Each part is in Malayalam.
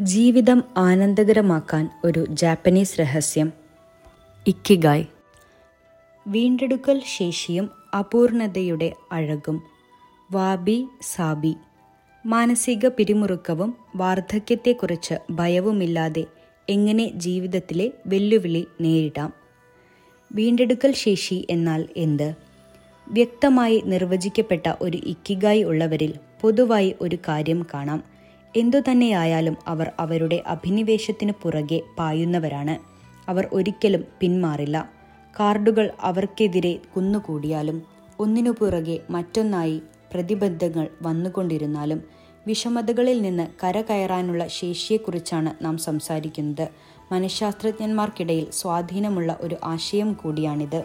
ജീവിതം ആനന്ദകരമാക്കാൻ ഒരു ജാപ്പനീസ് രഹസ്യം. ഇക്കിഗായ്. വീണ്ടെടുക്കൽ ശേഷിയും അപൂർണതയുടെ അഴകും. Wabi sabi. മാനസിക പിരിമുറുക്കവും വാർദ്ധക്യത്തെക്കുറിച്ച് ഭയവുമില്ലാതെ എങ്ങനെ ജീവിതത്തിലെ വെല്ലുവിളി നേരിടാം? വീണ്ടെടുക്കൽ ശേഷി എന്നാൽ എന്ത്? വ്യക്തമായി നിർവചിക്കപ്പെട്ട ഒരു ഇക്കിഗായി ഉള്ളവരിൽ പൊതുവായി ഒരു കാര്യം കാണാം. എന്തുതന്നെയായാലും അവർ അവരുടെ അഭിനിവേശത്തിന് പുറകെ പായുന്നവരാണ്. അവർ ഒരിക്കലും പിന്മാറില്ല. കാർഡുകൾ അവർക്കെതിരെ കുന്നുകൂടിയാലും ഒന്നിനു പുറകെ മറ്റൊന്നായി പ്രതിബദ്ധങ്ങൾ വന്നുകൊണ്ടിരുന്നാലും വിഷമതകളിൽ നിന്ന് കരകയറാനുള്ള ശേഷിയെക്കുറിച്ചാണ് നാം സംസാരിക്കുന്നത്. മനഃശാസ്ത്രജ്ഞന്മാർക്കിടയിൽ സ്വാധീനമുള്ള ഒരു ആശയം കൂടിയാണിത്.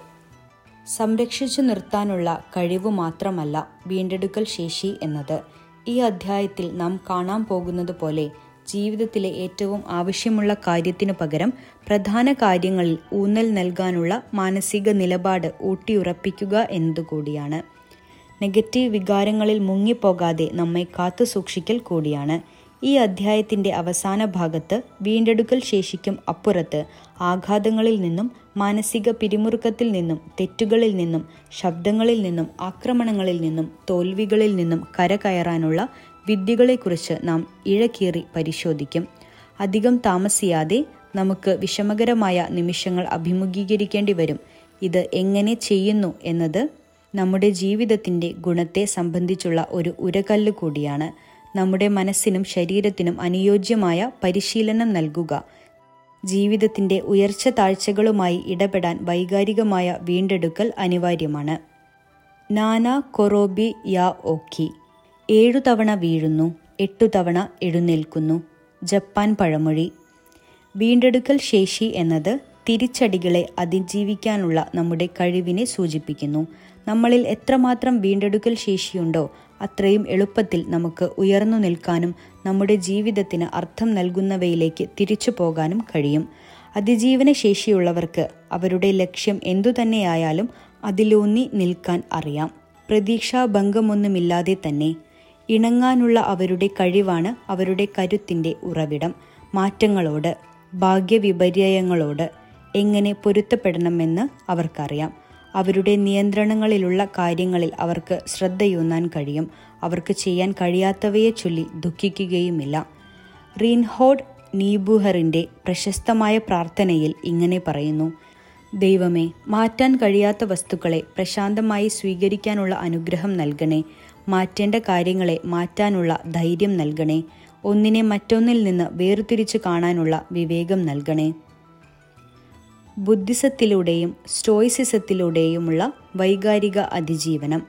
സംരക്ഷിച്ചു നിർത്താനുള്ള കഴിവ് മാത്രമല്ല വീണ്ടെടുക്കൽ ശേഷി എന്നത്. ഈ അധ്യായത്തിൽ നാം കാണാൻ പോകുന്നത് പോലെ ജീവിതത്തിലെ ഏറ്റവും ആവശ്യമുള്ള കാര്യത്തിനു പകരം പ്രധാന കാര്യങ്ങളിൽ ഊന്നൽ നൽകാനുള്ള മാനസിക നിലപാട് ഊട്ടിയുറപ്പിക്കുക എന്നതുകൂടിയാണ് നെഗറ്റീവ് വികാരങ്ങളിൽ മുങ്ങിപ്പോകാതെ നമ്മെ കാത്തു സൂക്ഷിക്കൽ കൂടിയാണ്. ഈ അധ്യായത്തിന്റെ അവസാന ഭാഗത്ത് വീണ്ടെടുക്കൽ ശേഷിക്കും അപ്പുറത്ത് ആഘാതങ്ങളിൽ നിന്നും മാനസിക പിരിമുറുക്കത്തിൽ നിന്നും തെറ്റുകളിൽ നിന്നും ശബ്ദങ്ങളിൽ നിന്നും ആക്രമണങ്ങളിൽ നിന്നും തോൽവികളിൽ നിന്നും കരകയറാനുള്ള വിദ്യകളെക്കുറിച്ച് നാം ഇഴകീറി പരിശോധിക്കും. അധികം താമസിയാതെ നമുക്ക് വിഷമകരമായ നിമിഷങ്ങൾ അഭിമുഖീകരിക്കേണ്ടി വരും. ഇത് എങ്ങനെ ചെയ്യുന്നു എന്നത് നമ്മുടെ ജീവിതത്തിന്റെ ഗുണത്തെ സംബന്ധിച്ചുള്ള ഒരു ഉരകല്ല് കൂടിയാണ്. നമ്മുടെ മനസ്സിനും ശരീരത്തിനും അനുയോജ്യമായ പരിശീലനം നൽകുക. ജീവിതത്തിന്റെ ഉയർച്ച താഴ്ചകളുമായി ഇടപെടാൻ വൈകാരികമായ വീണ്ടെടുക്കൽ അനിവാര്യമാണ്. നാന കൊറോബി യാ ഓക്കി. ഏഴു തവണ വീഴുന്നു എട്ടു തവണ എഴുന്നേൽക്കുന്നു. ജപ്പാൻ പഴമൊഴി. വീണ്ടെടുക്കൽ ശേഷി എന്നത് തിരിച്ചടികളെ അതിജീവിക്കാനുള്ള നമ്മുടെ കഴിവിനെ സൂചിപ്പിക്കുന്നു. നമ്മളിൽ എത്രമാത്രം വീണ്ടെടുക്കൽ ശേഷിയുണ്ടോ അത്രയും എളുപ്പത്തിൽ നമുക്ക് ഉയർന്നു നിൽക്കാനും നമ്മുടെ ജീവിതത്തിന് അർത്ഥം നൽകുന്നവയിലേക്ക് തിരിച്ചു പോകാനും കഴിയും. അതിജീവന ശേഷിയുള്ളവർക്ക് അവരുടെ ലക്ഷ്യം എന്തുതന്നെയായാലും അതിലൂന്നി നിൽക്കാൻ അറിയാം. പ്രതീക്ഷാഭംഗമൊന്നുമില്ലാതെ തന്നെ ഇണങ്ങാനുള്ള അവരുടെ കഴിവാണ് അവരുടെ കരുത്തിന്റെ ഉറവിടം. മാറ്റങ്ങളോട് ഭാഗ്യവിപര്യങ്ങളോട് എങ്ങനെ പൊരുത്തപ്പെടണമെന്ന് അവർക്കറിയാം. അവരുടെ നിയന്ത്രണങ്ങളിലുള്ള കാര്യങ്ങളിൽ അവർക്ക് ശ്രദ്ധയൂന്നാൻ കഴിയും. അവർക്ക് ചെയ്യാൻ കഴിയാത്തവയെ ചൊല്ലി ദുഃഖിക്കുകയുമില്ല. റീൻഹോഡ് നീബുഹറിന്റെ പ്രശസ്തമായ പ്രാർത്ഥനയിൽ ഇങ്ങനെ പറയുന്നു. ദൈവമേ മാറ്റാൻ കഴിയാത്ത വസ്തുക്കളെ പ്രശാന്തമായി സ്വീകരിക്കാനുള്ള അനുഗ്രഹം നൽകണേ. മാറ്റേണ്ട കാര്യങ്ങളെ മാറ്റാനുള്ള ധൈര്യം നൽകണേ. ഒന്നിനെ മറ്റൊന്നിൽ നിന്ന് വേർതിരിച്ച് കാണാനുള്ള വിവേകം നൽകണേ. ബുദ്ധിസത്തിലൂടെയും സ്റ്റോയിസിസത്തിലൂടെയുമുള്ള വൈകാരിക അതിജീവനം.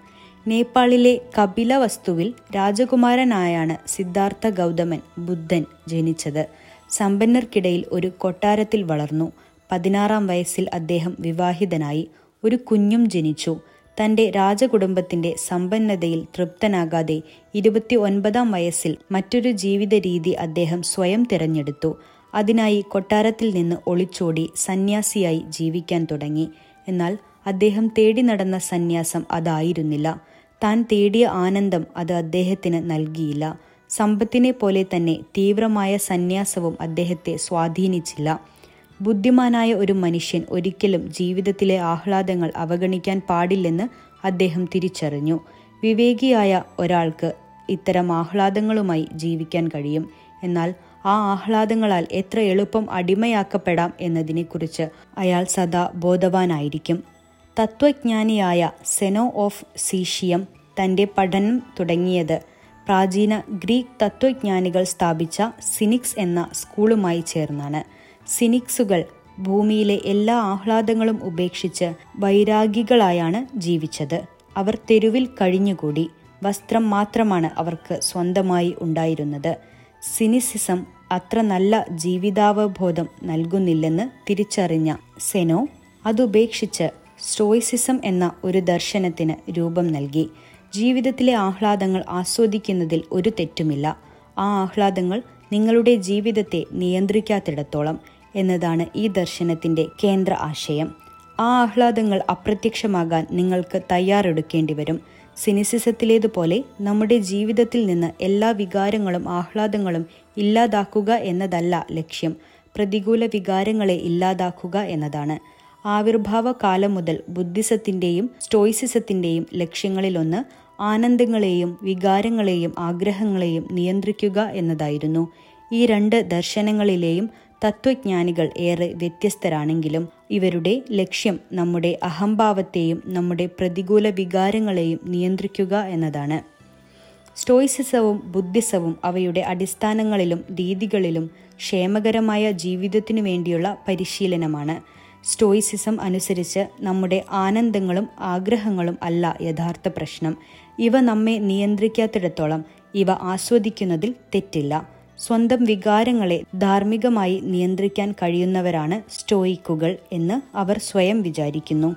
നേപ്പാളിലെ കപില വസ്തുവിൽ രാജകുമാരനായാണ് സിദ്ധാർത്ഥ ഗൗതമൻ ബുദ്ധൻ ജനിച്ചത്. സമ്പന്നർക്കിടയിൽ ഒരു കൊട്ടാരത്തിൽ വളർന്നു. പതിനാറാം വയസ്സിൽ അദ്ദേഹം വിവാഹിതനായി ഒരു കുഞ്ഞും ജനിച്ചു. തന്റെ രാജകുടുംബത്തിന്റെ സമ്പന്നതയിൽ തൃപ്തനാകാതെ ഇരുപത്തി ഒൻപതാം വയസ്സിൽ മറ്റൊരു ജീവിത രീതി അദ്ദേഹം സ്വയം തിരഞ്ഞെടുത്തു. അതിനായി കൊട്ടാരത്തിൽ നിന്ന് ഒളിച്ചോടി സന്യാസിയായി ജീവിക്കാൻ തുടങ്ങി. എന്നാൽ അദ്ദേഹം തേടി നടന്ന സന്യാസം അതായിരുന്നില്ല. താൻ തേടിയ ആനന്ദം അത് അദ്ദേഹത്തിന് നൽകിയില്ല. സമ്പത്തിനെ പോലെ തന്നെ തീവ്രമായ സന്യാസവും അദ്ദേഹത്തെ സ്വാധീനിച്ചില്ല. ബുദ്ധിമാനായ ഒരു മനുഷ്യൻ ഒരിക്കലും ജീവിതത്തിലെ ആഹ്ലാദങ്ങൾ അവഗണിക്കാൻ പാടില്ലെന്ന് അദ്ദേഹം തിരിച്ചറിഞ്ഞു. വിവേകിയായ ഒരാൾക്ക് ഇത്തരം ആഹ്ലാദങ്ങളുമായി ജീവിക്കാൻ കഴിയും. എന്നാൽ ആ ആഹ്ലാദങ്ങളാൽ എത്ര എളുപ്പം അടിമയാക്കപ്പെടാം എന്നതിനെക്കുറിച്ച് അയാൾ സദാ ബോധവാനായിരിക്കും. തത്വജ്ഞാനിയായ സെനോ ഓഫ് സീഷിയം തന്റെ പഠനം തുടങ്ങിയത് പ്രാചീന ഗ്രീക്ക് തത്വജ്ഞാനികൾ സ്ഥാപിച്ച സിനിക്സ് എന്ന സ്കൂളുമായി ചേർന്നാണ്. സിനിക്സുകൾ ഭൂമിയിലെ എല്ലാ ആഹ്ലാദങ്ങളും ഉപേക്ഷിച്ച് വൈരാഗികളായാണ് ജീവിച്ചത്. അവർ തെരുവിൽ കഴിഞ്ഞുകൂടി. വസ്ത്രം മാത്രമാണ് അവർക്ക് സ്വന്തമായി ഉണ്ടായിരുന്നത്. സിനിസിസം അത്ര നല്ല ജീവിതാവബോധം നൽകുന്നില്ലെന്ന് തിരിച്ചറിഞ്ഞ സെനോ അതുപേക്ഷിച്ച് സ്റ്റോയിസിസം എന്ന ഒരു ദർശനത്തിന് രൂപം നൽകി. ജീവിതത്തിലെ ആഹ്ലാദങ്ങൾ ആസ്വദിക്കുന്നതിൽ ഒരു തെറ്റുമില്ല. ആ ആഹ്ലാദങ്ങൾ നിങ്ങളുടെ ജീവിതത്തെ നിയന്ത്രിക്കാത്തിടത്തോളം എന്നതാണ് ഈ ദർശനത്തിന്റെ കേന്ദ്ര ആശയം. ആ ആഹ്ലാദങ്ങൾ അപ്രത്യക്ഷമാകാൻ നിങ്ങൾക്ക് തയ്യാറെടുക്കേണ്ടി വരും സിനിസിസത്തിലേതുപോലെ നമ്മുടെ ജീവിതത്തിൽ നിന്ന് എല്ലാ വികാരങ്ങളും ആഹ്ലാദങ്ങളും ഇല്ലാതാക്കുക എന്നതല്ല ലക്ഷ്യം. പ്രതികൂല വികാരങ്ങളെ ഇല്ലാതാക്കുക എന്നതാണ്. ആവിർഭാവ കാലം മുതൽ ബുദ്ധിസത്തിന്റെയും സ്റ്റോയിസിസത്തിന്റെയും ലക്ഷ്യങ്ങളിലൊന്ന് ആനന്ദങ്ങളെയും വികാരങ്ങളെയും ആഗ്രഹങ്ങളെയും നിയന്ത്രിക്കുക എന്നതായിരുന്നു. ഈ രണ്ട് ദർശനങ്ങളിലെയും തത്വജ്ഞാനികൾ ഏറെ വ്യത്യസ്തരാണെങ്കിലും ഇവരുടെ ലക്ഷ്യം നമ്മുടെ അഹംഭാവത്തെയും നമ്മുടെ പ്രതികൂല വികാരങ്ങളെയും നിയന്ത്രിക്കുക എന്നതാണ്. സ്റ്റോയിസിസവും ബുദ്ധിസവും അവയുടെ അടിസ്ഥാനങ്ങളിലും രീതികളിലും ക്ഷേമകരമായ ജീവിതത്തിനു വേണ്ടിയുള്ള പരിശീലനമാണ്. സ്റ്റോയിസിസം അനുസരിച്ച് നമ്മുടെ ആനന്ദങ്ങളും ആഗ്രഹങ്ങളും അല്ല യഥാർത്ഥ പ്രശ്നം. ഇവ നമ്മെ നിയന്ത്രിക്കാത്തിടത്തോളം ഇവ ആസ്വദിക്കുന്നതിൽ തെറ്റില്ല. സ്വന്തം വികാരങ്ങളെ ധാർമ്മികമായി നിയന്ത്രിക്കാൻ കഴിയുന്നവരാണ് സ്റ്റോയിക്കുകൾ എന്ന് അവർ സ്വയം വിചാരിക്കുന്നു.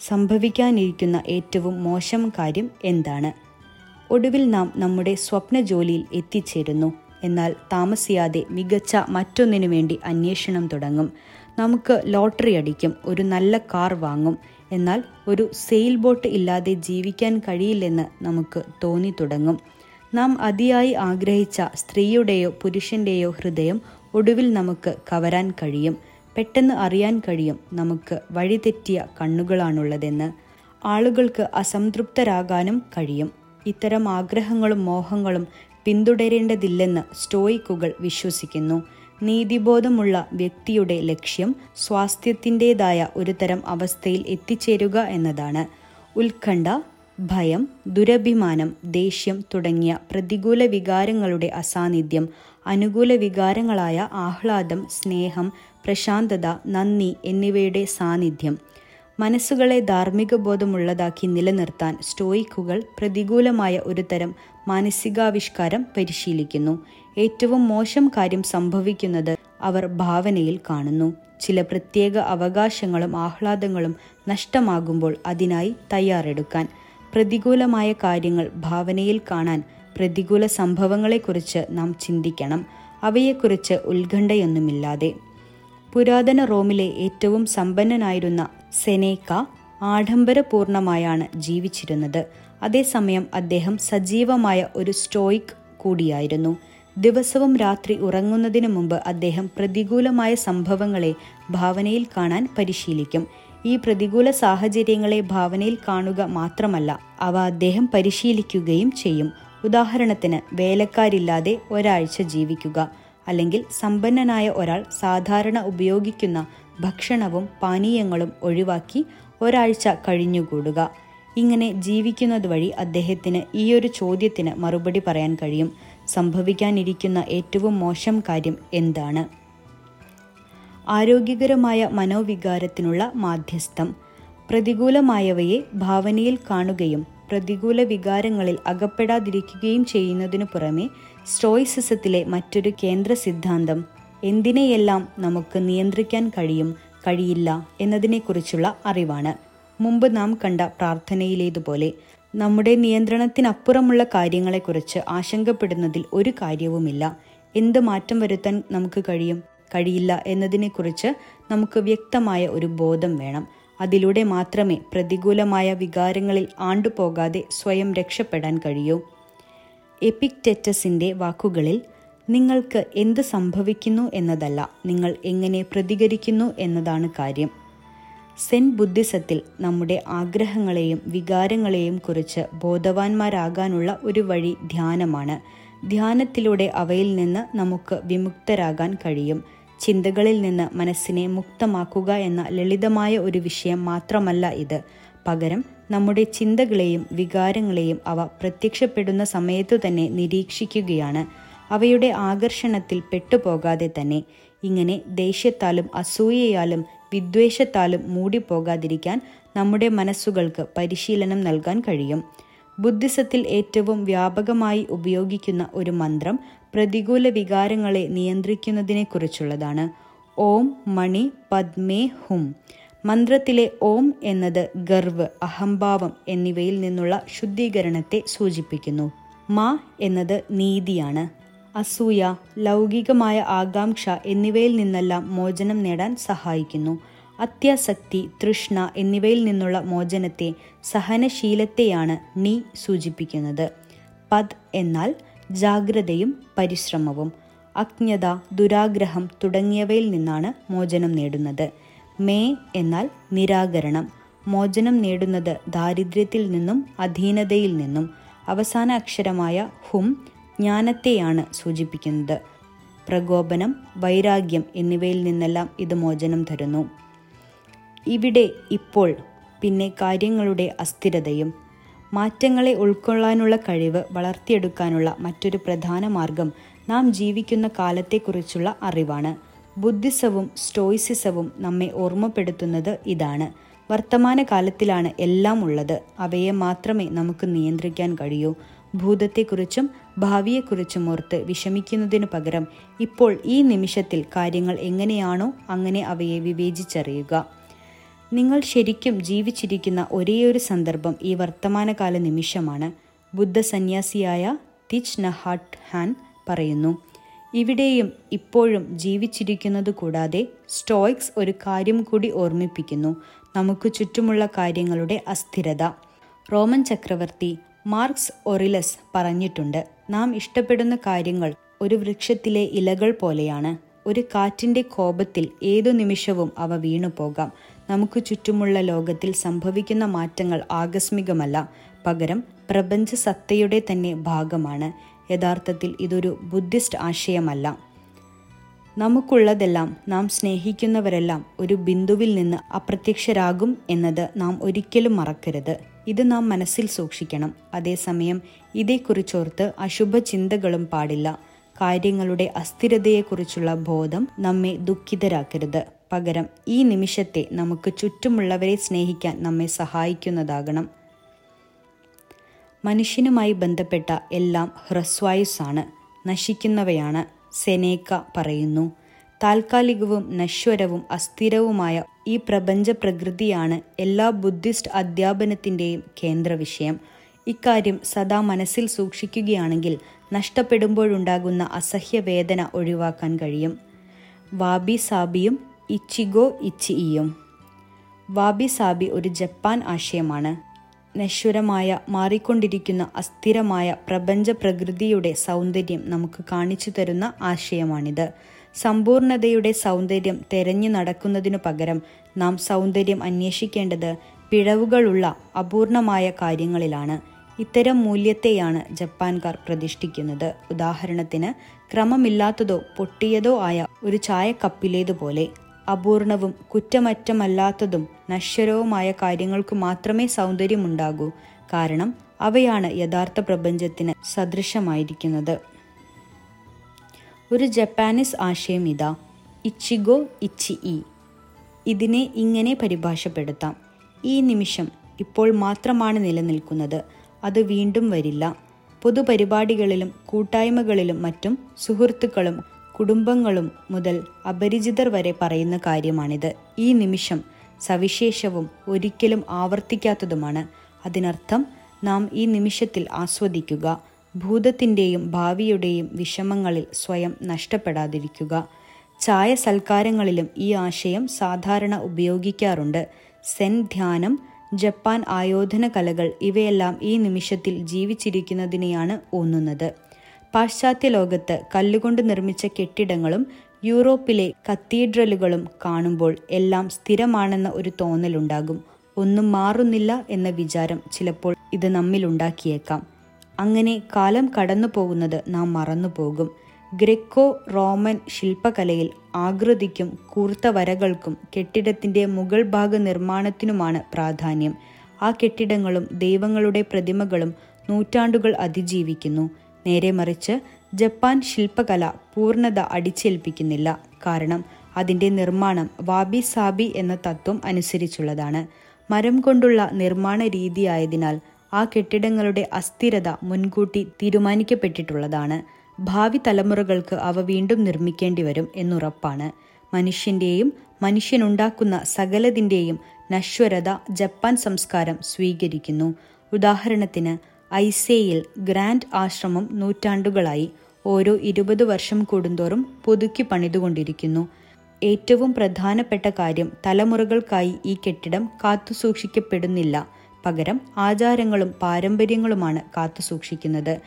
സംഭവിക്കാനിരിക്കുന്ന ഏറ്റവും മോശം കാര്യം എന്താണ്? ഒടുവിൽ നാം നമ്മുടെ സ്വപ്ന ജോലിയിൽ എത്തിച്ചേരുന്നു. എന്നാൽ താമസിയാതെ മികച്ച മറ്റൊന്നിനു വേണ്ടി അന്വേഷണം തുടങ്ങും. നമുക്ക് ലോട്ടറി അടിക്കും ഒരു നല്ല കാർ വാങ്ങും. എന്നാൽ ഒരു സെയിൽ ബോട്ട് ഇല്ലാതെ ജീവിക്കാൻ കഴിയില്ലെന്ന് നമുക്ക് തോന്നി തുടങ്ങും. നാം അതിയായി ആഗ്രഹിച്ച സ്ത്രീയുടെയോ പുരുഷന്റെയോ ഹൃദയം ഒടുവിൽ നമുക്ക് കവരാൻ കഴിയും. പെട്ടെന്ന് അറിയാൻ കഴിയും. നമുക്ക് വഴിതെറ്റിയ കണ്ണുകളാണുള്ളതെന്ന് ആളുകൾക്ക് അസംതൃപ്തരാകാനും കഴിയും. ഇത്തരം ആഗ്രഹങ്ങളും മോഹങ്ങളും പിന്തുടരേണ്ടതില്ലെന്ന് സ്റ്റോയിക്കുകൾ വിശ്വസിക്കുന്നു. നീതിബോധമുള്ള വ്യക്തിയുടെ ലക്ഷ്യം സ്വാസ്ഥ്യത്തിന്റെതായ ഒരു തരം അവസ്ഥയിൽ എത്തിച്ചേരുക എന്നതാണ്. ഉത്കണ്ഠ ഭയം ദുരഭിമാനം ദേഷ്യം തുടങ്ങിയ പ്രതികൂല വികാരങ്ങളുടെ അസാന്നിധ്യം അനുകൂല വികാരങ്ങളായ ആഹ്ലാദം സ്നേഹം പ്രശാന്തത നന്ദി എന്നിവയുടെ സാന്നിധ്യം. മനസ്സുകളെ ധാർമ്മിക ബോധമുള്ളതാക്കി നിലനിർത്താൻ സ്റ്റോയിക്കുകൾ പ്രതികൂലമായ ഒരു തരം മാനസികാവിഷ്കാരം പരിശീലിക്കുന്നു. ഏറ്റവും മോശം കാര്യം സംഭവിക്കുന്നത് അവർ ഭാവനയിൽ കാണുന്നു. ചില പ്രത്യേക അവകാശങ്ങളും ആഹ്ലാദങ്ങളും നഷ്ടമാകുമ്പോൾ അതിനായി തയ്യാറെടുക്കാൻ പ്രതികൂലമായ കാര്യങ്ങൾ ഭാവനയിൽ കാണാൻ പ്രതികൂല സംഭവങ്ങളെക്കുറിച്ച് നാം ചിന്തിക്കണം. അവയെക്കുറിച്ച് ഉത്കണ്ഠയൊന്നുമില്ലാതെ. പുരാതന റോമിലെ ഏറ്റവും സമ്പന്നനായിരുന്ന സെനേക്ക ആഡംബരപൂർണമായാണ് ജീവിച്ചിരുന്നത്. അതേസമയം അദ്ദേഹം സജീവമായ ഒരു സ്റ്റോയിക് കൂടിയായിരുന്നു. ദിവസവും രാത്രി ഉറങ്ങുന്നതിനു മുമ്പ് അദ്ദേഹം പ്രതികൂലമായ സംഭവങ്ങളെ ഭാവനയിൽ കാണാൻ പരിശീലിക്കും. ഈ പ്രതികൂല സാഹചര്യങ്ങളെ ഭാവനയിൽ കാണുക മാത്രമല്ല അവ അദ്ദേഹം പരിശീലിക്കുകയും ചെയ്യും. ഉദാഹരണത്തിന് വേലക്കാരില്ലാതെ ഒരാഴ്ച ജീവിക്കുക അല്ലെങ്കിൽ സമ്പന്നനായ ഒരാൾ സാധാരണ ഉപയോഗിക്കുന്ന ഭക്ഷണവും പാനീയങ്ങളും ഒഴിവാക്കി ഒരാഴ്ച കഴിഞ്ഞുകൂടുക. ഇങ്ങനെ ജീവിക്കുന്നത് വഴി അദ്ദേഹത്തിന് ഈയൊരു ചോദ്യത്തിന് മറുപടി പറയാൻ കഴിയും. സംഭവിക്കാനിരിക്കുന്ന ഏറ്റവും മോശം കാര്യം എന്താണ്? ആരോഗ്യകരമായ മനോവികാരത്തിനുള്ള മാധ്യസ്ഥം. പ്രതികൂലമായവയെ ഭാവനയിൽ കാണുകയും പ്രതികൂല വികാരങ്ങളിൽ അകപ്പെടാതിരിക്കുകയും ചെയ്യുന്നതിനു പുറമെ സ്റ്റോയിസിസത്തിലെ മറ്റൊരു കേന്ദ്ര സിദ്ധാന്തം എന്തിനെയെല്ലാം നമുക്ക് നിയന്ത്രിക്കാൻ കഴിയും കഴിയില്ല എന്നതിനെക്കുറിച്ചുള്ള അറിവാണ്. മുമ്പ് നാം കണ്ട പ്രാർത്ഥനയിലേതുപോലെ നമ്മുടെ നിയന്ത്രണത്തിനപ്പുറമുള്ള കാര്യങ്ങളെക്കുറിച്ച് ആശങ്കപ്പെടുന്നതിൽ ഒരു കാര്യവുമില്ല. എന്ത് മാറ്റം വരുത്താൻ നമുക്ക് കഴിയും? കഴിയില്ല എന്നതിനെക്കുറിച്ച് നമുക്ക് വ്യക്തമായ ഒരു ബോധം വേണം. അതിലൂടെ മാത്രമേ പ്രതികൂലമായ വികാരങ്ങളിൽ ആണ്ടുപോകാതെ സ്വയം രക്ഷപ്പെടാൻ കഴിയൂ. എപ്പിക്ടെറ്റസിന്റെ വാക്കുകളിൽ നിങ്ങൾക്ക് എന്ത് സംഭവിക്കുന്നു എന്നതല്ല നിങ്ങൾ എങ്ങനെ പ്രതികരിക്കുന്നു എന്നതാണ് കാര്യം. സെൻ ബുദ്ധിസത്തിൽ നമ്മുടെ ആഗ്രഹങ്ങളെയും വികാരങ്ങളെയും കുറിച്ച് ബോധവാന്മാരാകാനുള്ള ഒരു വഴി ധ്യാനമാണ്. ധ്യാനത്തിലൂടെ അവയിൽ നിന്ന് നമുക്ക് വിമുക്തരാകാൻ കഴിയും. ചിന്തകളിൽ നിന്ന് മനസ്സിനെ മുക്തമാക്കുക എന്ന ലളിതമായ ഒരു വിഷയം മാത്രമല്ല ഇത്. പകരം നമ്മുടെ ചിന്തകളെയും വികാരങ്ങളെയും അവ പ്രത്യക്ഷപ്പെടുന്ന സമയത്തു തന്നെ നിരീക്ഷിക്കുകയാണ്. അവയുടെ ആകർഷണത്തിൽ പെട്ടുപോകാതെ തന്നെ. ഇങ്ങനെ ദേഷ്യത്താലും അസൂയയാലും വിദ്വേഷത്താലും മൂടിപ്പോകാതിരിക്കാൻ നമ്മുടെ മനസ്സുകൾക്ക് പരിശീലനം നൽകാൻ കഴിയും. ബുദ്ധിസത്തിൽ ഏറ്റവും വ്യാപകമായി ഉപയോഗിക്കുന്ന ഒരു മന്ത്രം പ്രതികൂല വികാരങ്ങളെ നിയന്ത്രിക്കുന്നതിനെക്കുറിച്ചുള്ളതാണ്. ഓം മണി പദ്മേ ഹും. മന്ത്രത്തിലെ ഓം എന്നത് ഗർവ് അഹംഭാവം എന്നിവയിൽ നിന്നുള്ള ശുദ്ധീകരണത്തെ സൂചിപ്പിക്കുന്നു. മ എന്നത് നീതിയാണ്. അസൂയ ലൗകികമായ ആകാംക്ഷ എന്നിവയിൽ നിന്നെല്ലാം മോചനം നേടാൻ സഹായിക്കുന്നു. അത്യാസക്തി തൃഷ്ണ എന്നിവയിൽ നിന്നുള്ള മോചനത്തെ സഹനശീലത്തെയാണ് നീ സൂചിപ്പിക്കുന്നത്. പദ് എന്നാൽ ജാഗ്രതയും പരിശ്രമവും അജ്ഞത ദുരാഗ്രഹം തുടങ്ങിയവയിൽ നിന്നാണ് മോചനം നേടുന്നത്. മേ എന്നാൽ നിരാകരണം. മോചനം നേടുന്നത് ദാരിദ്ര്യത്തിൽ നിന്നും അധീനതയിൽ നിന്നും അവസാന അക്ഷരമായ ഹും ജ്ഞാനത്തെയാണ് സൂചിപ്പിക്കുന്നത്. പ്രകോപനം വൈരാഗ്യം എന്നിവയിൽ നിന്നെല്ലാം ഇത് മോചനം തരുന്നു. ഇവിടെ ഇപ്പോൾ പിന്നെ കാര്യങ്ങളുടെ അസ്ഥിരതയും മാറ്റങ്ങളെ ഉൾക്കൊള്ളാനുള്ള കഴിവ് വളർത്തിയെടുക്കാനുള്ള മറ്റൊരു പ്രധാന മാർഗം നാം ജീവിക്കുന്ന കാലത്തെക്കുറിച്ചുള്ള അറിവാണ്. ബുദ്ധിസവും സ്റ്റോയിസിസവും നമ്മെ ഓർമ്മപ്പെടുത്തുന്നത് ഇതാണ്. വർത്തമാന കാലത്തിലാണ് എല്ലാം ഉള്ളത്. അവയെ മാത്രമേ നമുക്ക് നിയന്ത്രിക്കാൻ കഴിയൂ. ഭൂതത്തെക്കുറിച്ചും ഭാവിയെക്കുറിച്ചും ഓർത്ത് വിഷമിക്കുന്നതിനു പകരം ഇപ്പോൾ ഈ നിമിഷത്തിൽ കാര്യങ്ങൾ എങ്ങനെയാണോ അങ്ങനെ അവയെ വിവേചിച്ചറിയുക. നിങ്ങൾ ശരിക്കും ജീവിച്ചിരിക്കുന്ന ഒരേയൊരു സന്ദർഭം ഈ വർത്തമാനകാല നിമിഷമാണ്. ബുദ്ധ സന്യാസിയായ തിച്ച് നഹാട്ട് ഹാൻ പറയുന്നു ഇവിടെയും ഇപ്പോഴും ജീവിച്ചിരിക്കുന്നത് കൂടാതെ സ്റ്റോയിക്സ് ഒരു കാര്യം കൂടി ഓർമ്മിപ്പിക്കുന്നു. നമുക്ക് ചുറ്റുമുള്ള കാര്യങ്ങളുടെ അസ്ഥിരത. റോമൻ ചക്രവർത്തി മാർക്സ് ഒറിലസ് പറഞ്ഞിട്ടുണ്ട് നാം ഇഷ്ടപ്പെടുന്ന കാര്യങ്ങൾ ഒരു വൃക്ഷത്തിലെ ഇലകൾ പോലെയാണ്. ഒരു കാറ്റിന്റെ കോപത്തിൽ ഏതു നിമിഷവും അവ വീണു പോകാം നമുക്ക് ചുറ്റുമുള്ള ലോകത്തിൽ സംഭവിക്കുന്ന മാറ്റങ്ങൾ ആകസ്മികമല്ല. പകരം പ്രപഞ്ച സത്തയുടെ തന്നെ ഭാഗമാണ്. യഥാർത്ഥത്തിൽ ഇതൊരു ബുദ്ധിസ്റ്റ് ആശയമല്ല. നമുക്കുള്ളതെല്ലാം നാം സ്നേഹിക്കുന്നവരെല്ലാം ഒരു ബിന്ദുവിൽ നിന്ന് അപ്രത്യക്ഷരാകും എന്നത് നാം ഒരിക്കലും മറക്കരുത്. ഇത് നാം മനസ്സിൽ സൂക്ഷിക്കണം. അതേസമയം ഇതേക്കുറിച്ചോർത്ത് അശുഭ ചിന്തകളും പാടില്ല. കാര്യങ്ങളുടെ അസ്ഥിരതയെക്കുറിച്ചുള്ള ബോധം നമ്മെ ദുഃഖിതരാക്കരുത്. പകരം ഈ നിമിഷത്തെ നമുക്ക് ചുറ്റുമുള്ളവരെ സ്നേഹിക്കാൻ നമ്മെ സഹായിക്കുന്നതാകണം. മനുഷ്യനുമായി ബന്ധപ്പെട്ട എല്ലാം ഹ്രസ്വായുസാണ് നശിക്കുന്നവയാണ് സെനേക്ക പറയുന്നു. താൽക്കാലികവും നശ്വരവും അസ്ഥിരവുമായ ഈ പ്രപഞ്ച പ്രകൃതിയാണ് എല്ലാ ബുദ്ധിസ്റ്റ് അധ്യാപനത്തിന്റെയും കേന്ദ്ര വിഷയം. ഇക്കാര്യം സദാ മനസ്സിൽ സൂക്ഷിക്കുകയാണെങ്കിൽ നഷ്ടപ്പെടുമ്പോഴുണ്ടാകുന്ന അസഹ്യവേദന ഒഴിവാക്കാൻ കഴിയും. വാബി സാബിയും ഇച്ചിഗോ ഇച്ചിയും വാബി സാബി ഒരു ജപ്പാൻ ആശയമാണ്. നശ്വരമായ മാറിക്കൊണ്ടിരിക്കുന്ന അസ്ഥിരമായ പ്രപഞ്ച പ്രകൃതിയുടെ സൗന്ദര്യം നമുക്ക് കാണിച്ചു തരുന്ന ആശയമാണിത്. സമ്പൂർണതയുടെ സൗന്ദര്യം തെരഞ്ഞു നടക്കുന്നതിനു പകരം നാം സൗന്ദര്യം അന്വേഷിക്കേണ്ടത് പിഴവുകളുള്ള അപൂർണമായ കാര്യങ്ങളിലാണ്. ഇത്തരം മൂല്യത്തെയാണ് ജപ്പാൻകാർ പ്രതിഷ്ഠിക്കുന്നത്. ഉദാഹരണത്തിന് ക്രമമില്ലാത്തതോ പൊട്ടിയതോ ആയ ഒരു ചായക്കപ്പിലേതുപോലെ. അപൂർണവും കുറ്റമറ്റമല്ലാത്തതും നശ്വരവുമായ കാര്യങ്ങൾക്കു മാത്രമേ സൗന്ദര്യമുണ്ടാകൂ. കാരണം അവയാണ് യഥാർത്ഥ പ്രപഞ്ചത്തിന് സദൃശമായിരിക്കുന്നത്. ഒരു ജപ്പാനീസ് ആശയം ഇതാ. ഇച്ചിഗോ ഇച്ചി ഇ. ഇതിനെ ഇങ്ങനെ പരിഭാഷപ്പെടുത്താം. ഈ നിമിഷം ഇപ്പോൾ മാത്രമാണ് നിലനിൽക്കുന്നത്. അത് വീണ്ടും വരില്ല. പൊതുപരിപാടികളിലും കൂട്ടായ്മകളിലും മറ്റും സുഹൃത്തുക്കളും കുടുംബങ്ങളും മുതൽ അപരിചിതർ വരെ പറയുന്ന കാര്യമാണിത്. ഈ നിമിഷം സവിശേഷവും ഒരിക്കലും ആവർത്തിക്കാത്തതുമാണ്. അതിനർത്ഥം നാം ഈ നിമിഷത്തിൽ ആസ്വദിക്കുക ഭൂതത്തിന്റെയും ഭാവിയുടെയും വിഷമങ്ങളിൽ സ്വയം നഷ്ടപ്പെടാതിരിക്കുക. ചായ സൽക്കാരങ്ങളിലും ഈ ആശയം സാധാരണ ഉപയോഗിക്കാറുണ്ട്. സെൻ ധ്യാനം ജപ്പാൻ ആയോധന കലകൾ ഇവയെല്ലാം ഈ നിമിഷത്തിൽ ജീവിച്ചിരിക്കുന്നതിനെയാണ് ഊന്നുന്നത്. പാശ്ചാത്യ ലോകത്ത് കല്ലുകൊണ്ട് നിർമ്മിച്ച കെട്ടിടങ്ങളും യൂറോപ്പിലെ കത്തീഡ്രലുകളും കാണുമ്പോൾ എല്ലാം സ്ഥിരമാണെന്ന ഒരു തോന്നലുണ്ടാകും. ഒന്നും മാറുന്നില്ല എന്ന വിചാരം ചിലപ്പോൾ ഇത് നമ്മിലുണ്ടാക്കിയേക്കാം അങ്ങനെ കാലം കടന്നു പോകുന്നത് നാം മറന്നുപോകും ഗ്രെക്കോ റോമൻ ശില്പകലയിൽ ആകൃതിക്കും കൂർത്ത വരകൾക്കും കെട്ടിടത്തിന്റെ മുകൾ ഭാഗ നിർമ്മാണത്തിനുമാണ് പ്രാധാന്യം. ആ കെട്ടിടങ്ങളും ദൈവങ്ങളുടെ പ്രതിമകളും നൂറ്റാണ്ടുകൾ അതിജീവിക്കുന്നു. നേരെ മറിച്ച് ജപ്പാൻ ശില്പകല പൂർണത അടിച്ചേൽപ്പിക്കുന്നില്ല. കാരണം അതിന്റെ നിർമ്മാണം വാബി സാബി എന്ന തത്വം അനുസരിച്ചുള്ളതാണ്. മരം കൊണ്ടുള്ള നിർമ്മാണ രീതിയായതിനാൽ ആ കെട്ടിടങ്ങളുടെ അസ്ഥിരത മുൻകൂട്ടി തീരുമാനിക്കപ്പെട്ടിട്ടുള്ളതാണ്. ഭാവി തലമുറകൾക്ക് അവ വീണ്ടും നിർമ്മിക്കേണ്ടി വരും എന്നുറപ്പാണ്. മനുഷ്യന്റെയും മനുഷ്യനുണ്ടാക്കുന്ന സകലതിന്റെയും നശ്വരത ജപ്പാൻ സംസ്കാരം സ്വീകരിക്കുന്നു. ഉദാഹരണത്തിന് ഐസേയിൽ ഗ്രാൻഡ് ആശ്രമം നൂറ്റാണ്ടുകളായി ഓരോ ഇരുപത് വർഷം കൂടുന്തോറും പുതുക്കി പണിതുകൊണ്ടിരിക്കുന്നു. ഏറ്റവും പ്രധാനപ്പെട്ട കാര്യം തലമുറകൾക്കായി ഈ കെട്ടിടം കാത്തുസൂക്ഷിക്കപ്പെടുന്നില്ല. പകരം ആചാരങ്ങളും പാരമ്പര്യങ്ങളുമാണ് കാത്തുസൂക്ഷിക്കുന്നത്.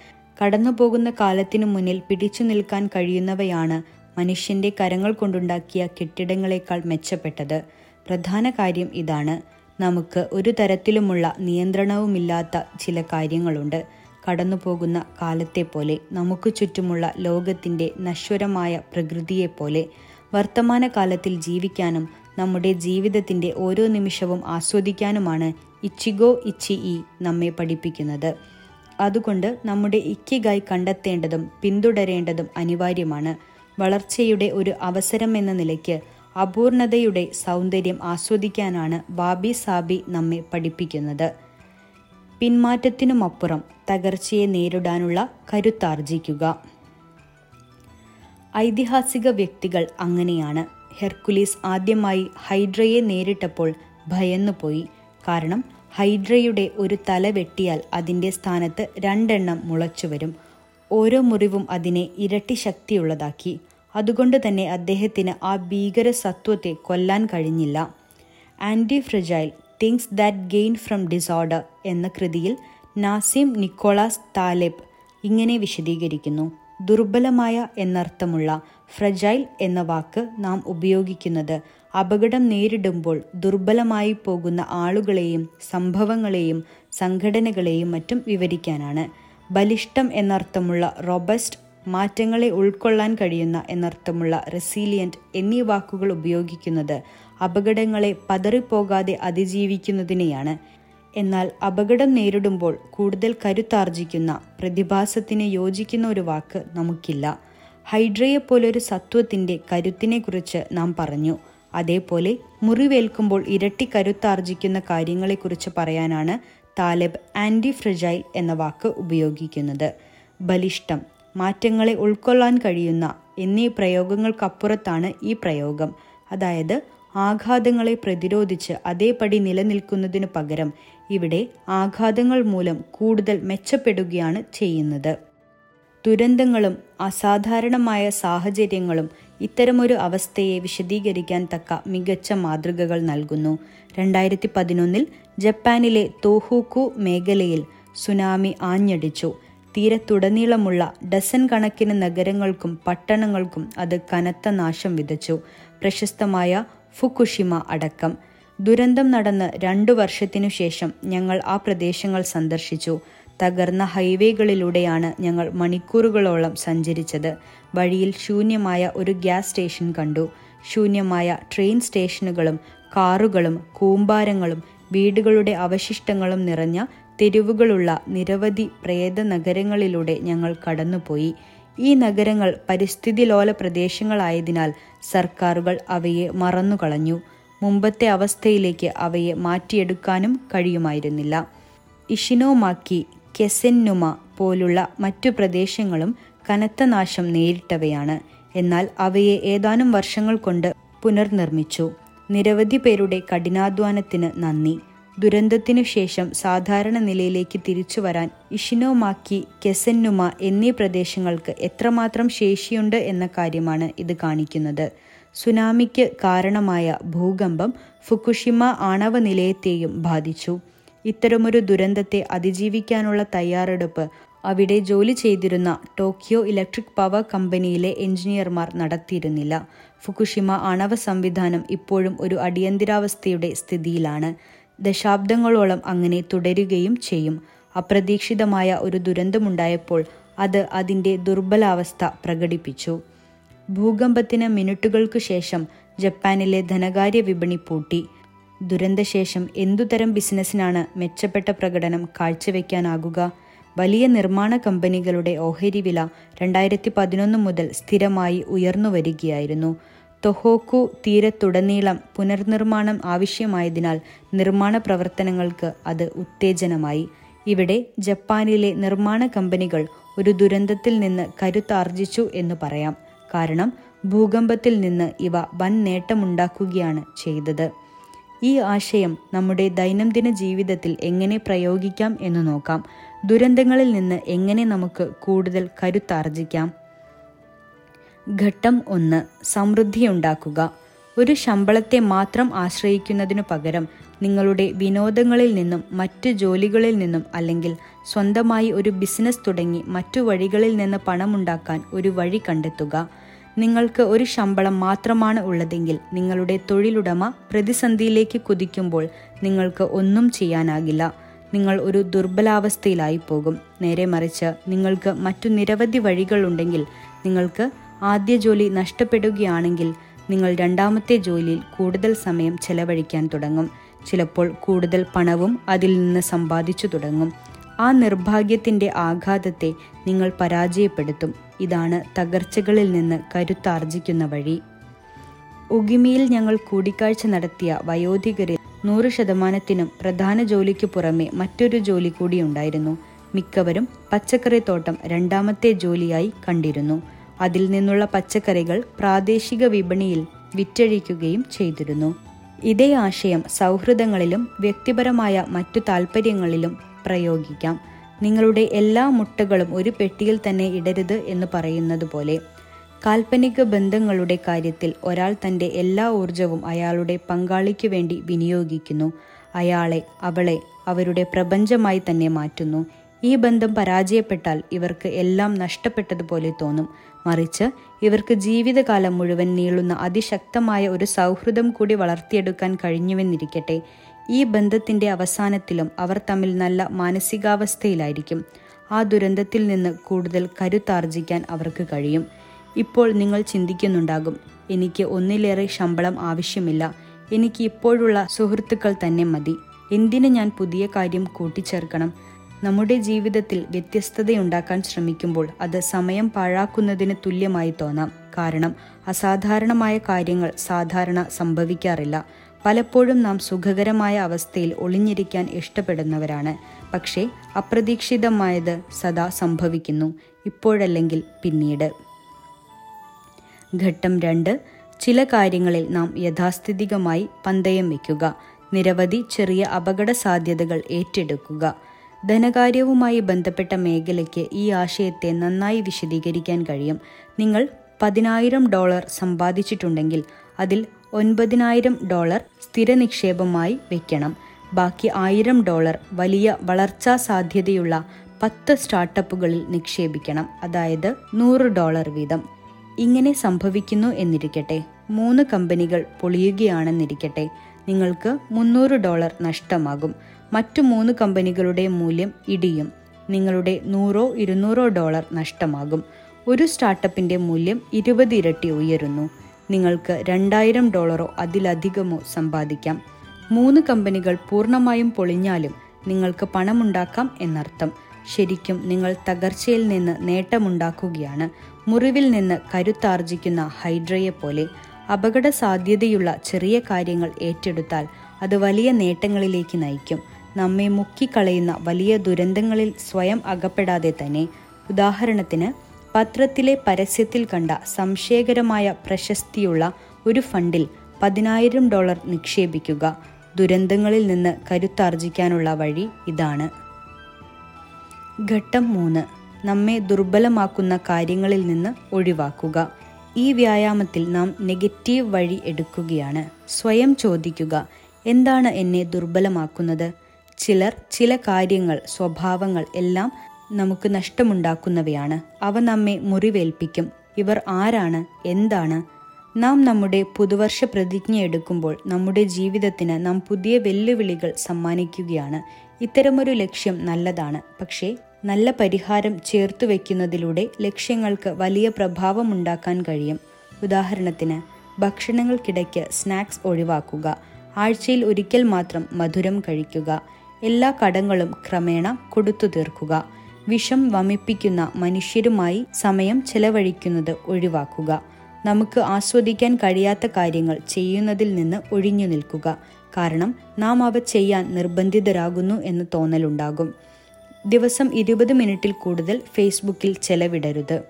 കടന്നുപോകുന്ന കാലത്തിനു മുന്നിൽ പിടിച്ചു നിൽക്കാൻ കഴിയുന്നവയാണ് മനുഷ്യന്റെ കരങ്ങൾ കൊണ്ടുണ്ടാക്കിയ കെട്ടിടങ്ങളെക്കാൾ മെച്ചപ്പെട്ടത്. പ്രധാന കാര്യം ഇതാണ്. നമുക്ക് ഒരു തരത്തിലുമുള്ള നിയന്ത്രണവുമില്ലാത്ത ചില കാര്യങ്ങളുണ്ട്. കടന്നുപോകുന്ന കാലത്തെ പോലെ നമുക്ക് ചുറ്റുമുള്ള ലോകത്തിന്റെ നശ്വരമായ പ്രകൃതിയെപ്പോലെ വർത്തമാനകാലത്തിൽ ജീവിക്കാനും നമ്മുടെ ജീവിതത്തിന്റെ ഓരോ നിമിഷവും ആസ്വദിക്കാനുമാണ് ഇച്ചിഗോ ഇച്ചി ഇ നമ്മെ പഠിപ്പിക്കുന്നത്. അതുകൊണ്ട് നമ്മുടെ ഇക്കിഗായി കണ്ടെത്തേണ്ടതും പിന്തുടരേണ്ടതും അനിവാര്യമാണ്. വളർച്ചയുടെ ഒരു അവസരം എന്ന നിലയ്ക്ക് അപൂർണതയുടെ സൗന്ദര്യം ആസ്വദിക്കാനാണ് ബാബി സാബി നമ്മെ പഠിപ്പിക്കുന്നത്. പിന്മാറ്റത്തിനുമപ്പുറം തകർച്ചയെ നേരിടാനുള്ള കരുത്താർജിക്കുക. ഐതിഹാസിക വ്യക്തികൾ അങ്ങനെയാണ്. ഹെർക്കുലീസ് ആദ്യമായി ഹൈഡ്രയെ നേരിട്ടപ്പോൾ ഭയന്നുപോയി കാരണം ഹൈഡ്രയുടെ ഒരു തല വെട്ടിയാൽ അതിന്റെ സ്ഥാനത്ത് രണ്ടെണ്ണം മുളച്ചുവരും. ഓരോ മുറിവും അതിനെ ഇരട്ടി ശക്തിയുള്ളതാക്കി. അതുകൊണ്ട് തന്നെ അദ്ദേഹത്തിന് ആ ഭീകര സത്വത്തെ കൊല്ലാൻ കഴിഞ്ഞില്ല. Antifragile things that gain from disorder എന്ന കൃതിയിൽ നാസിം നിക്കോളാസ് താലെബ് ഇങ്ങനെ വിശദീകരിക്കുന്നു. ദുർബലമായ എന്നർത്ഥമുള്ള ഫ്രജൈൽ എന്ന വാക്ക് നാം ഉപയോഗിക്കുന്നത് അപകടം നേരിടുമ്പോൾ ദുർബലമായി പോകുന്ന ആളുകളെയും സംഭവങ്ങളെയും സംഘടനകളെയും മറ്റും വിവരിക്കാനാണ്. ബലിഷ്ടം എന്നർത്ഥമുള്ള റോബസ്റ്റ് മാറ്റങ്ങളെ ഉൾക്കൊള്ളാൻ കഴിയുന്ന എന്നർത്ഥമുള്ള റെസീലിയന്റ് എന്നീ വാക്കുകൾ ഉപയോഗിക്കുന്നത് അപകടങ്ങളെ പതറിപ്പോകാതെ അതിജീവിക്കുന്നതിനെയാണ്. എന്നാൽ അപകടം നേരിടുമ്പോൾ കൂടുതൽ കരുത്താർജിക്കുന്ന പ്രതിഭാസത്തിന് യോജിക്കുന്ന ഒരു വാക്ക് നമുക്കില്ല. ഹൈഡ്രയെ പോലൊരു സത്വത്തിന്റെ കരുത്തിനെക്കുറിച്ച് നാം പറഞ്ഞു. അതേപോലെ മുറിവേൽക്കുമ്പോൾ ഇരട്ടി കരുത്താർജിക്കുന്ന കാര്യങ്ങളെക്കുറിച്ച് പറയാനാണ് താലബ് ആന്റി ഫ്രജൈൽ എന്ന വാക്ക് ഉപയോഗിക്കുന്നത്. ബലിഷ്ടം മാറ്റങ്ങളെ ഉൾക്കൊള്ളാൻ കഴിയുന്ന എന്നീ പ്രയോഗങ്ങൾക്കപ്പുറത്താണ് ഈ പ്രയോഗം. അതായത് ആഘാതങ്ങളെ പ്രതിരോധിച്ച് അതേപടി നിലനിൽക്കുന്നതിനു പകരം ഇവിടെ ആഘാതങ്ങൾ മൂലം കൂടുതൽ മെച്ചപ്പെടുകയാണ് ചെയ്യുന്നത്. ദുരന്തങ്ങളും അസാധാരണമായ സാഹചര്യങ്ങളും ഇത്തരമൊരു അവസ്ഥയെ വിശദീകരിക്കാൻ തക്ക മികച്ച മാതൃകകൾ നൽകുന്നു. രണ്ടായിരത്തി പതിനൊന്നിൽ ജപ്പാനിലെ തോഹൂക്കു മേഖലയിൽ സുനാമി ആഞ്ഞടിച്ചു. തീരത്തുടനീളമുള്ള ഡസൻ കണക്കിന് നഗരങ്ങൾക്കും പട്ടണങ്ങൾക്കും അത് കനത്ത നാശം വിതച്ചു. പ്രശസ്തമായ ഫുക്കുഷിമ അടക്കം. ദുരന്തം നടന്ന് രണ്ടു വർഷത്തിനു ശേഷം ഞങ്ങൾ ആ പ്രദേശങ്ങൾ സന്ദർശിച്ചു. തകർന്ന ഹൈവേകളിലൂടെയാണ് ഞങ്ങൾ മണിക്കൂറുകളോളം സഞ്ചരിച്ചത്. വഴിയിൽ ശൂന്യമായ ഒരു ഗ്യാസ് സ്റ്റേഷൻ കണ്ടു. ശൂന്യമായ ട്രെയിൻ സ്റ്റേഷനുകളും കാറുകളും കൂമ്പാരങ്ങളും വീടുകളുടെ അവശിഷ്ടങ്ങളും നിറഞ്ഞ തെരുവുകളുള്ള നിരവധി പ്രേത നഗരങ്ങളിലൂടെ ഞങ്ങൾ കടന്നുപോയി. ഈ നഗരങ്ങൾ പരിസ്ഥിതി ലോല പ്രദേശങ്ങളായതിനാൽ സർക്കാരുകൾ അവയെ മറന്നുകളഞ്ഞു. മുമ്പത്തെ അവസ്ഥയിലേക്ക് അവയെ മാറ്റിയെടുക്കാനും കഴിയുമായിരുന്നില്ല. ഇഷിനോമാക്കി കെസെന്നുമ പോലുള്ള മറ്റു പ്രദേശങ്ങളും കനത്ത നാശം നേരിട്ടവയാണ്. എന്നാൽ അവയെ ഏതാനും വർഷങ്ങൾ കൊണ്ട് പുനർനിർമ്മിച്ചു. നിരവധി പേരുടെ കഠിനാധ്വാനത്തിന് നന്ദി. ദുരന്തത്തിനു ശേഷം സാധാരണ നിലയിലേക്ക് തിരിച്ചു വരാൻ ഇഷിനോമാക്കി കെസന്നുമ എന്നീ പ്രദേശങ്ങൾക്ക് എത്രമാത്രം ശേഷിയുണ്ട് എന്ന കാര്യമാണ് ഇത് കാണിക്കുന്നത്. സുനാമിക്ക് കാരണമായ ഭൂകമ്പം ഫുക്കുഷിമ ആണവ നിലയത്തെയും ബാധിച്ചു. ഇത്തരമൊരു ദുരന്തത്തെ അതിജീവിക്കാനുള്ള തയ്യാറെടുപ്പ് അവിടെ ജോലി ചെയ്തിരുന്ന ടോക്കിയോ ഇലക്ട്രിക് പവർ കമ്പനിയിലെ എഞ്ചിനീയർമാർ നടത്തിയിരുന്നില്ല. ഫുക്കുഷിമ ആണവ സംവിധാനം ഇപ്പോഴും ഒരു അടിയന്തരാവസ്ഥയുടെ സ്ഥിതിയിലാണ്. ദശാബ്ദങ്ങളോളം അങ്ങനെ തുടരുകയും ചെയ്യും. അപ്രതീക്ഷിതമായ ഒരു ദുരന്തമുണ്ടായപ്പോൾ അത് അതിന്റെ ദുർബലാവസ്ഥ പ്രകടിപ്പിച്ചു. ഭൂകമ്പത്തിന് മിനിറ്റുകൾക്കു ശേഷം ജപ്പാനിലെ ധനകാര്യ വിപണി പൂട്ടി. ദുരന്തശേഷം എന്തുതരം ബിസിനസ്സിനാണ് മെച്ചപ്പെട്ട പ്രകടനം കാഴ്ചവെക്കാനാകുക? വലിയ നിർമ്മാണ കമ്പനികളുടെ ഓഹരി വില രണ്ടായിരത്തി പതിനൊന്ന് മുതൽ സ്ഥിരമായി ഉയർന്നു വരികയായിരുന്നു തൊഹോക്കു തീരത്തുടനീളം പുനർനിർമ്മാണം ആവശ്യമായതിനാൽ നിർമ്മാണ പ്രവർത്തനങ്ങൾക്ക് അത് ഉത്തേജനമായി. ഇവിടെ ജപ്പാനിലെ നിർമ്മാണ കമ്പനികൾ ഒരു ദുരന്തത്തിൽ നിന്ന് കരുത്താർജിച്ചു എന്ന് പറയാം. കാരണം ഭൂകമ്പത്തിൽ നിന്ന് ഇവ വൻ നേട്ടമുണ്ടാക്കുകയാണ് ചെയ്തത്. ഈ ആശയം നമ്മുടെ ദൈനംദിന ജീവിതത്തിൽ എങ്ങനെ പ്രയോഗിക്കാം എന്ന് നോക്കാം. ദുരന്തങ്ങളിൽ നിന്ന് എങ്ങനെ നമുക്ക് കൂടുതൽ കരുത്താർജിക്കാം? ഘട്ടം ഒന്ന് സമൃദ്ധിയുണ്ടാക്കുക. ഒരു ശമ്പളത്തെ മാത്രം ആശ്രയിക്കുന്നതിനു പകരം നിങ്ങളുടെ വിനോദങ്ങളിൽ നിന്നും മറ്റു ജോലികളിൽ നിന്നും അല്ലെങ്കിൽ സ്വന്തമായി ഒരു ബിസിനസ് തുടങ്ങി മറ്റു വഴികളിൽ നിന്ന് പണമുണ്ടാക്കാൻ ഒരു വഴി കണ്ടെത്തുക. നിങ്ങൾക്ക് ഒരു ശമ്പളം മാത്രമാണ് ഉള്ളതെങ്കിൽ നിങ്ങളുടെ തൊഴിലുടമ പ്രതിസന്ധിയിലേക്ക് കുതിക്കുമ്പോൾ നിങ്ങൾക്ക് ഒന്നും ചെയ്യാനാകില്ല. നിങ്ങൾ ഒരു ദുർബലാവസ്ഥയിലായി പോകും നേരെ മറിച്ച് നിങ്ങൾക്ക് മറ്റു നിരവധി വഴികളുണ്ടെങ്കിൽ നിങ്ങൾക്ക് ആദ്യ ജോലി നഷ്ടപ്പെടുകയാണെങ്കിൽ നിങ്ങൾ രണ്ടാമത്തെ ജോലിയിൽ കൂടുതൽ സമയം ചെലവഴിക്കാൻ തുടങ്ങും. ചിലപ്പോൾ കൂടുതൽ പണവും അതിൽ നിന്ന് സമ്പാദിച്ചു തുടങ്ങും. ആ നിർഭാഗ്യത്തിന്റെ ആഘാതത്തെ നിങ്ങൾ പരാജയപ്പെടുത്തും. ഇതാണ് തകർച്ചകളിൽ നിന്ന് കരുത്താർജിക്കുന്ന വഴി. ഉഗിമിയിൽ ഞങ്ങൾ കൂടിക്കാഴ്ച നടത്തിയ വയോധികരിൽ നൂറ് ശതമാനത്തിനും പ്രധാന ജോലിക്ക് പുറമെ മറ്റൊരു ജോലി കൂടി ഉണ്ടായിരുന്നു. മിക്കവരും പച്ചക്കറി തോട്ടം രണ്ടാമത്തെ ജോലിയായി കണ്ടിരുന്നു. അതിൽ നിന്നുള്ള പച്ചക്കറികൾ പ്രാദേശിക വിപണിയിൽ വിറ്റഴിക്കുകയും ചെയ്തിരുന്നു. ഇതേ ആശയം സൗഹൃദങ്ങളിലും വ്യക്തിപരമായ മറ്റു താൽപ്പര്യങ്ങളിലും പ്രയോഗിക്കാം. നിങ്ങളുടെ എല്ലാ മുട്ടകളും ഒരു പെട്ടിയിൽ തന്നെ ഇടരുത് എന്ന് പറയുന്നത് പോലെ. കാൽപ്പനിക ബന്ധങ്ങളുടെ കാര്യത്തിൽ ഒരാൾ തന്റെ എല്ലാ ഊർജവും അയാളുടെ പങ്കാളിക്കു വേണ്ടി വിനിയോഗിക്കുന്നു. അയാളെ അവളെ അവരുടെ പ്രപഞ്ചമായി തന്നെ മാറ്റുന്നു. ഈ ബന്ധം പരാജയപ്പെട്ടാൽ ഇവർക്ക് എല്ലാം നഷ്ടപ്പെട്ടതുപോലെ തോന്നും. മറിച്ച് ഇവർക്ക് ജീവിതകാലം മുഴുവൻ നീളുന്ന അതിശക്തമായ ഒരു സൗഹൃദം കൂടി വളർത്തിയെടുക്കാൻ കഴിഞ്ഞുവെന്നിരിക്കട്ടെ. ഈ ബന്ധത്തിന്റെ അവസാനത്തിലും അവർ തമ്മിൽ നല്ല മാനസികാവസ്ഥയിലായിരിക്കും. ആ ദുരന്തത്തിൽ നിന്ന് കൂടുതൽ കരുത്താർജിക്കാൻ അവർക്ക് കഴിയും. ഇപ്പോൾ നിങ്ങൾ ചിന്തിക്കുന്നുണ്ടാകും എനിക്ക് ഒന്നിലേറെ ശമ്പളം ആവശ്യമില്ല എനിക്ക് ഇപ്പോഴുള്ള സുഹൃത്തുക്കൾ തന്നെ മതി. എന്തിന് ഞാൻ പുതിയ കാര്യം കൂട്ടിച്ചേർക്കണം? നമ്മുടെ ജീവിതത്തിൽ വ്യത്യസ്തതയുണ്ടാക്കാൻ ശ്രമിക്കുമ്പോൾ അത് സമയം പാഴാക്കുന്നതിന് തുല്യമായി തോന്നാം. കാരണം അസാധാരണമായ കാര്യങ്ങൾ സാധാരണ സംഭവിക്കാറില്ല. പലപ്പോഴും നാം സുഖകരമായ അവസ്ഥയിൽ ഒളിഞ്ഞിരിക്കാൻ ഇഷ്ടപ്പെടുന്നവരാണ്. പക്ഷേ അപ്രതീക്ഷിതമായത് സദാ സംഭവിക്കുന്നു. ഇപ്പോഴല്ലെങ്കിൽ പിന്നീട്. ഘട്ടം രണ്ട്. ചില കാര്യങ്ങളിൽ നാം യഥാസ്ഥിതികമായി പന്തയം വയ്ക്കുക. നിരവധി ചെറിയ അപകട സാധ്യതകൾ ഏറ്റെടുക്കുക. ധനകാര്യവുമായി ബന്ധപ്പെട്ട മേഖലയ്ക്ക് ഈ ആശയത്തെ നന്നായി വിശദീകരിക്കാൻ കഴിയും. നിങ്ങൾ പതിനായിരം ഡോളർ സമ്പാദിച്ചിട്ടുണ്ടെങ്കിൽ അതിൽ ഒൻപതിനായിരം ഡോളർ സ്ഥിര നിക്ഷേപമായി വെക്കണം. ബാക്കി ആയിരം ഡോളർ വലിയ വളർച്ചാ സാധ്യതയുള്ള പത്ത് സ്റ്റാർട്ടപ്പുകളിൽ നിക്ഷേപിക്കണം. അതായത് നൂറ് ഡോളർ വീതം. ഇങ്ങനെ സംഭവിക്കുന്നു എന്നിരിക്കട്ടെ. മൂന്ന് കമ്പനികൾ പൊളിയുകയാണെന്നിരിക്കട്ടെ. നിങ്ങൾക്ക് മുന്നൂറ് ഡോളർ നഷ്ടമാകും. മറ്റു മൂന്ന് കമ്പനികളുടെ മൂല്യം ഇടിയും. നിങ്ങളുടെ നൂറോ ഇരുന്നൂറോ ഡോളർ നഷ്ടമാകും. ഒരു സ്റ്റാർട്ടപ്പിന്റെ മൂല്യം ഇരുപത് ഇരട്ടി ഉയരുന്നു. നിങ്ങൾക്ക് രണ്ടായിരം ഡോളറോ അതിലധികമോ സമ്പാദിക്കാം. മൂന്ന് കമ്പനികൾ പൂർണമായും പൊളിഞ്ഞാലും നിങ്ങൾക്ക് പണമുണ്ടാക്കാം എന്നർത്ഥം. ശരിക്കും നിങ്ങൾ തകർച്ചയിൽ നിന്ന് നേട്ടമുണ്ടാക്കുകയാണ്. മുറിവിൽ നിന്ന് കരുത്താർജിക്കുന്ന ഹൈഡ്രയെ പോലെ അപകട സാധ്യതയുള്ള ചെറിയ കാര്യങ്ങൾ ഏറ്റെടുത്താൽ അത് വലിയ നേട്ടങ്ങളിലേക്ക് നയിക്കും. നമ്മെ മുക്കിക്കളയുന്ന വലിയ ദുരന്തങ്ങളിൽ സ്വയം അകപ്പെടാതെ തന്നെ ഉദാഹരണത്തിന് പത്രത്തിലെ പരസ്യത്തിൽ കണ്ട സംശയകരമായ പ്രശസ്തിയുള്ള ഒരു ഫണ്ടിൽ പതിനായിരം ഡോളർ നിക്ഷേപിക്കുക. ദുരന്തങ്ങളിൽ നിന്ന് കരുത്താർജിക്കാനുള്ള വഴി ഇതാണ്. ഘട്ടം മൂന്ന്. നമ്മെ ദുർബലമാക്കുന്ന കാര്യങ്ങളിൽ നിന്ന് ഒഴിവാക്കുക. ഈ വ്യായാമത്തിൽ നാം നെഗറ്റീവ് വഴി എടുക്കുകയാണ്. സ്വയം ചോദിക്കുക എന്താണ് എന്നെ ദുർബലമാക്കുന്നത്? ചിലർ ചില കാര്യങ്ങൾ സ്വഭാവങ്ങൾ എല്ലാം നമുക്ക് നഷ്ടമുണ്ടാക്കുന്നവയാണ്. അവ നമ്മെ മുറിവേൽപ്പിക്കും. ഇവർ ആരാണ്? എന്താണ്? നാം നമ്മുടെ പുതുവർഷ പ്രതിജ്ഞ എടുക്കുമ്പോൾ നമ്മുടെ ജീവിതത്തിന് നാം പുതിയ വെല്ലുവിളികൾ സമ്മാനിക്കുകയാണ്. ഇത്തരമൊരു ലക്ഷ്യം നല്ലതാണ്. പക്ഷേ നല്ല പരിഹാരം ചേർത്തു വയ്ക്കുന്നതിലൂടെ ലക്ഷ്യങ്ങൾക്ക് വലിയ പ്രഭാവമുണ്ടാക്കാൻ കഴിയും. ഉദാഹരണത്തിന് ഭക്ഷണങ്ങൾക്കിടയ്ക്ക് സ്നാക്സ് ഒഴിവാക്കുക. ആഴ്ചയിൽ ഒരിക്കൽ മാത്രം മധുരം കഴിക്കുക. എല്ലാ കടങ്ങളും ക്രമേണ കൊടുത്തു തീർക്കുക. വിഷം വമിപ്പിക്കുന്ന മനുഷ്യരുമായി സമയം ചെലവഴിക്കുന്നത് ഒഴിവാക്കുക. നമുക്ക് ആസ്വദിക്കാൻ കഴിയാത്ത കാര്യങ്ങൾ ചെയ്യുന്നതിൽ നിന്ന് ഒഴിഞ്ഞു നിൽക്കുക. കാരണം നാം അവ ചെയ്യാൻ നിർബന്ധിതരാകുന്നു എന്ന് തോന്നലുണ്ടാകും. ദിവസം ഇരുപത് മിനിറ്റിൽ കൂടുതൽ ഫേസ്ബുക്കിൽ ചെലവിടരുത്.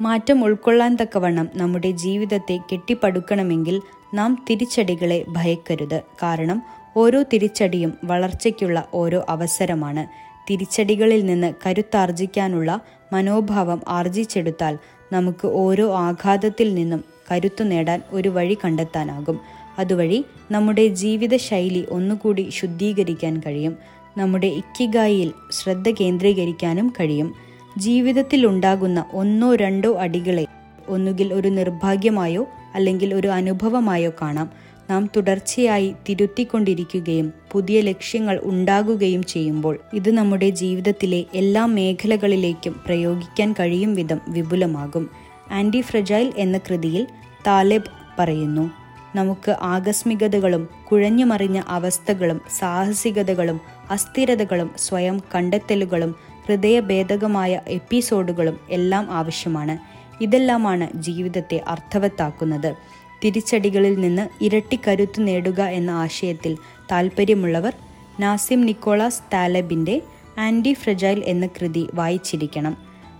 മാറ്റം ഉൾക്കൊള്ളാൻ തക്കവണ്ണം നമ്മുടെ ജീവിതത്തെ കെട്ടിപ്പടുക്കണമെങ്കിൽ നാം തിരിച്ചടികളെ ഭയക്കരുത്. കാരണം ഓരോ തിരിച്ചടിയും വളർച്ചയ്ക്കുള്ള ഓരോ അവസരമാണ്. തിരിച്ചടികളിൽ നിന്ന് കരുത്താർജിക്കാനുള്ള മനോഭാവം ആർജിച്ചെടുത്താൽ നമുക്ക് ഓരോ ആഘാതത്തിൽ നിന്നും കരുത്തു നേടാൻ ഒരു വഴി കണ്ടെത്താനാകും. അതുവഴി നമ്മുടെ ജീവിതശൈലി ഒന്നുകൂടി ശുദ്ധീകരിക്കാൻ കഴിയും. നമ്മുടെ ഇക്കിഗായിൽ ശ്രദ്ധ കേന്ദ്രീകരിക്കാനും കഴിയും. ജീവിതത്തിൽ ഉണ്ടാകുന്ന ഒന്നോ രണ്ടോ അടികളെ ഒന്നുകിൽ ഒരു നിർഭാഗ്യമായോ അല്ലെങ്കിൽ ഒരു അനുഭവമായോ കാണാം. നാം തുടർച്ചയായി തിരുത്തിക്കൊണ്ടിരിക്കുകയും പുതിയ ലക്ഷ്യങ്ങൾ ഉണ്ടാകുകയും ചെയ്യുമ്പോൾ ഇത് നമ്മുടെ ജീവിതത്തിലെ എല്ലാ മേഖലകളിലേക്കും പ്രയോഗിക്കാൻ കഴിയും വിധം വിപുലമാകും. ആന്റി ഫ്രജൈൽ എന്ന കൃതിയിൽ താലിബ് പറയുന്നു നമുക്ക് ആകസ്മികതകളും കുഴഞ്ഞുമറിഞ്ഞ അവസ്ഥകളും സാഹസികതകളും അസ്ഥിരതകളും സ്വയം കണ്ടെത്തലുകളും ഹൃദയഭേദകമായ എപ്പിസോഡുകളും എല്ലാം ആവശ്യമാണ്. ഇതെല്ലാമാണ് ജീവിതത്തെ അർത്ഥവത്താക്കുന്നത്. തിരിച്ചടികളിൽ നിന്ന് ഇരട്ടി കരുത്തു നേടുക എന്ന ആശയത്തിൽ താൽപ്പര്യമുള്ളവർ നാസിം നിക്കോളാസ് താലബിന്റെ ആന്റി ഫ്രജൈൽ എന്ന കൃതി വായിച്ചിരിക്കണം.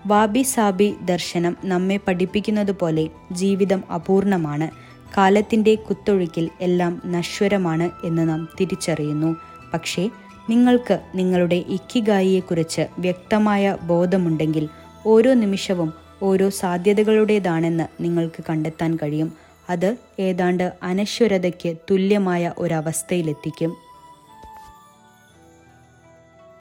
വാബി സാബി ദർശനം നമ്മെ പഠിപ്പിക്കുന്നത് പോലെ ജീവിതം അപൂർണമാണ്. കാലത്തിന്റെ കുത്തൊഴുക്കിൽ എല്ലാം നശ്വരമാണ് എന്ന് നാം തിരിച്ചറിയുന്നു. പക്ഷേ നിങ്ങൾക്ക് നിങ്ങളുടെ ഇക്കിഗായിയെക്കുറിച്ച് വ്യക്തമായ ബോധമുണ്ടെങ്കിൽ ഓരോ നിമിഷവും ഓരോ സാധ്യതകളുടേതാണെന്ന് നിങ്ങൾക്ക് കണ്ടെത്താൻ കഴിയും. അത് ഏതാണ്ട് അനശ്വരതയ്ക്ക് തുല്യമായ ഒരവസ്ഥയിലെത്തിക്കും.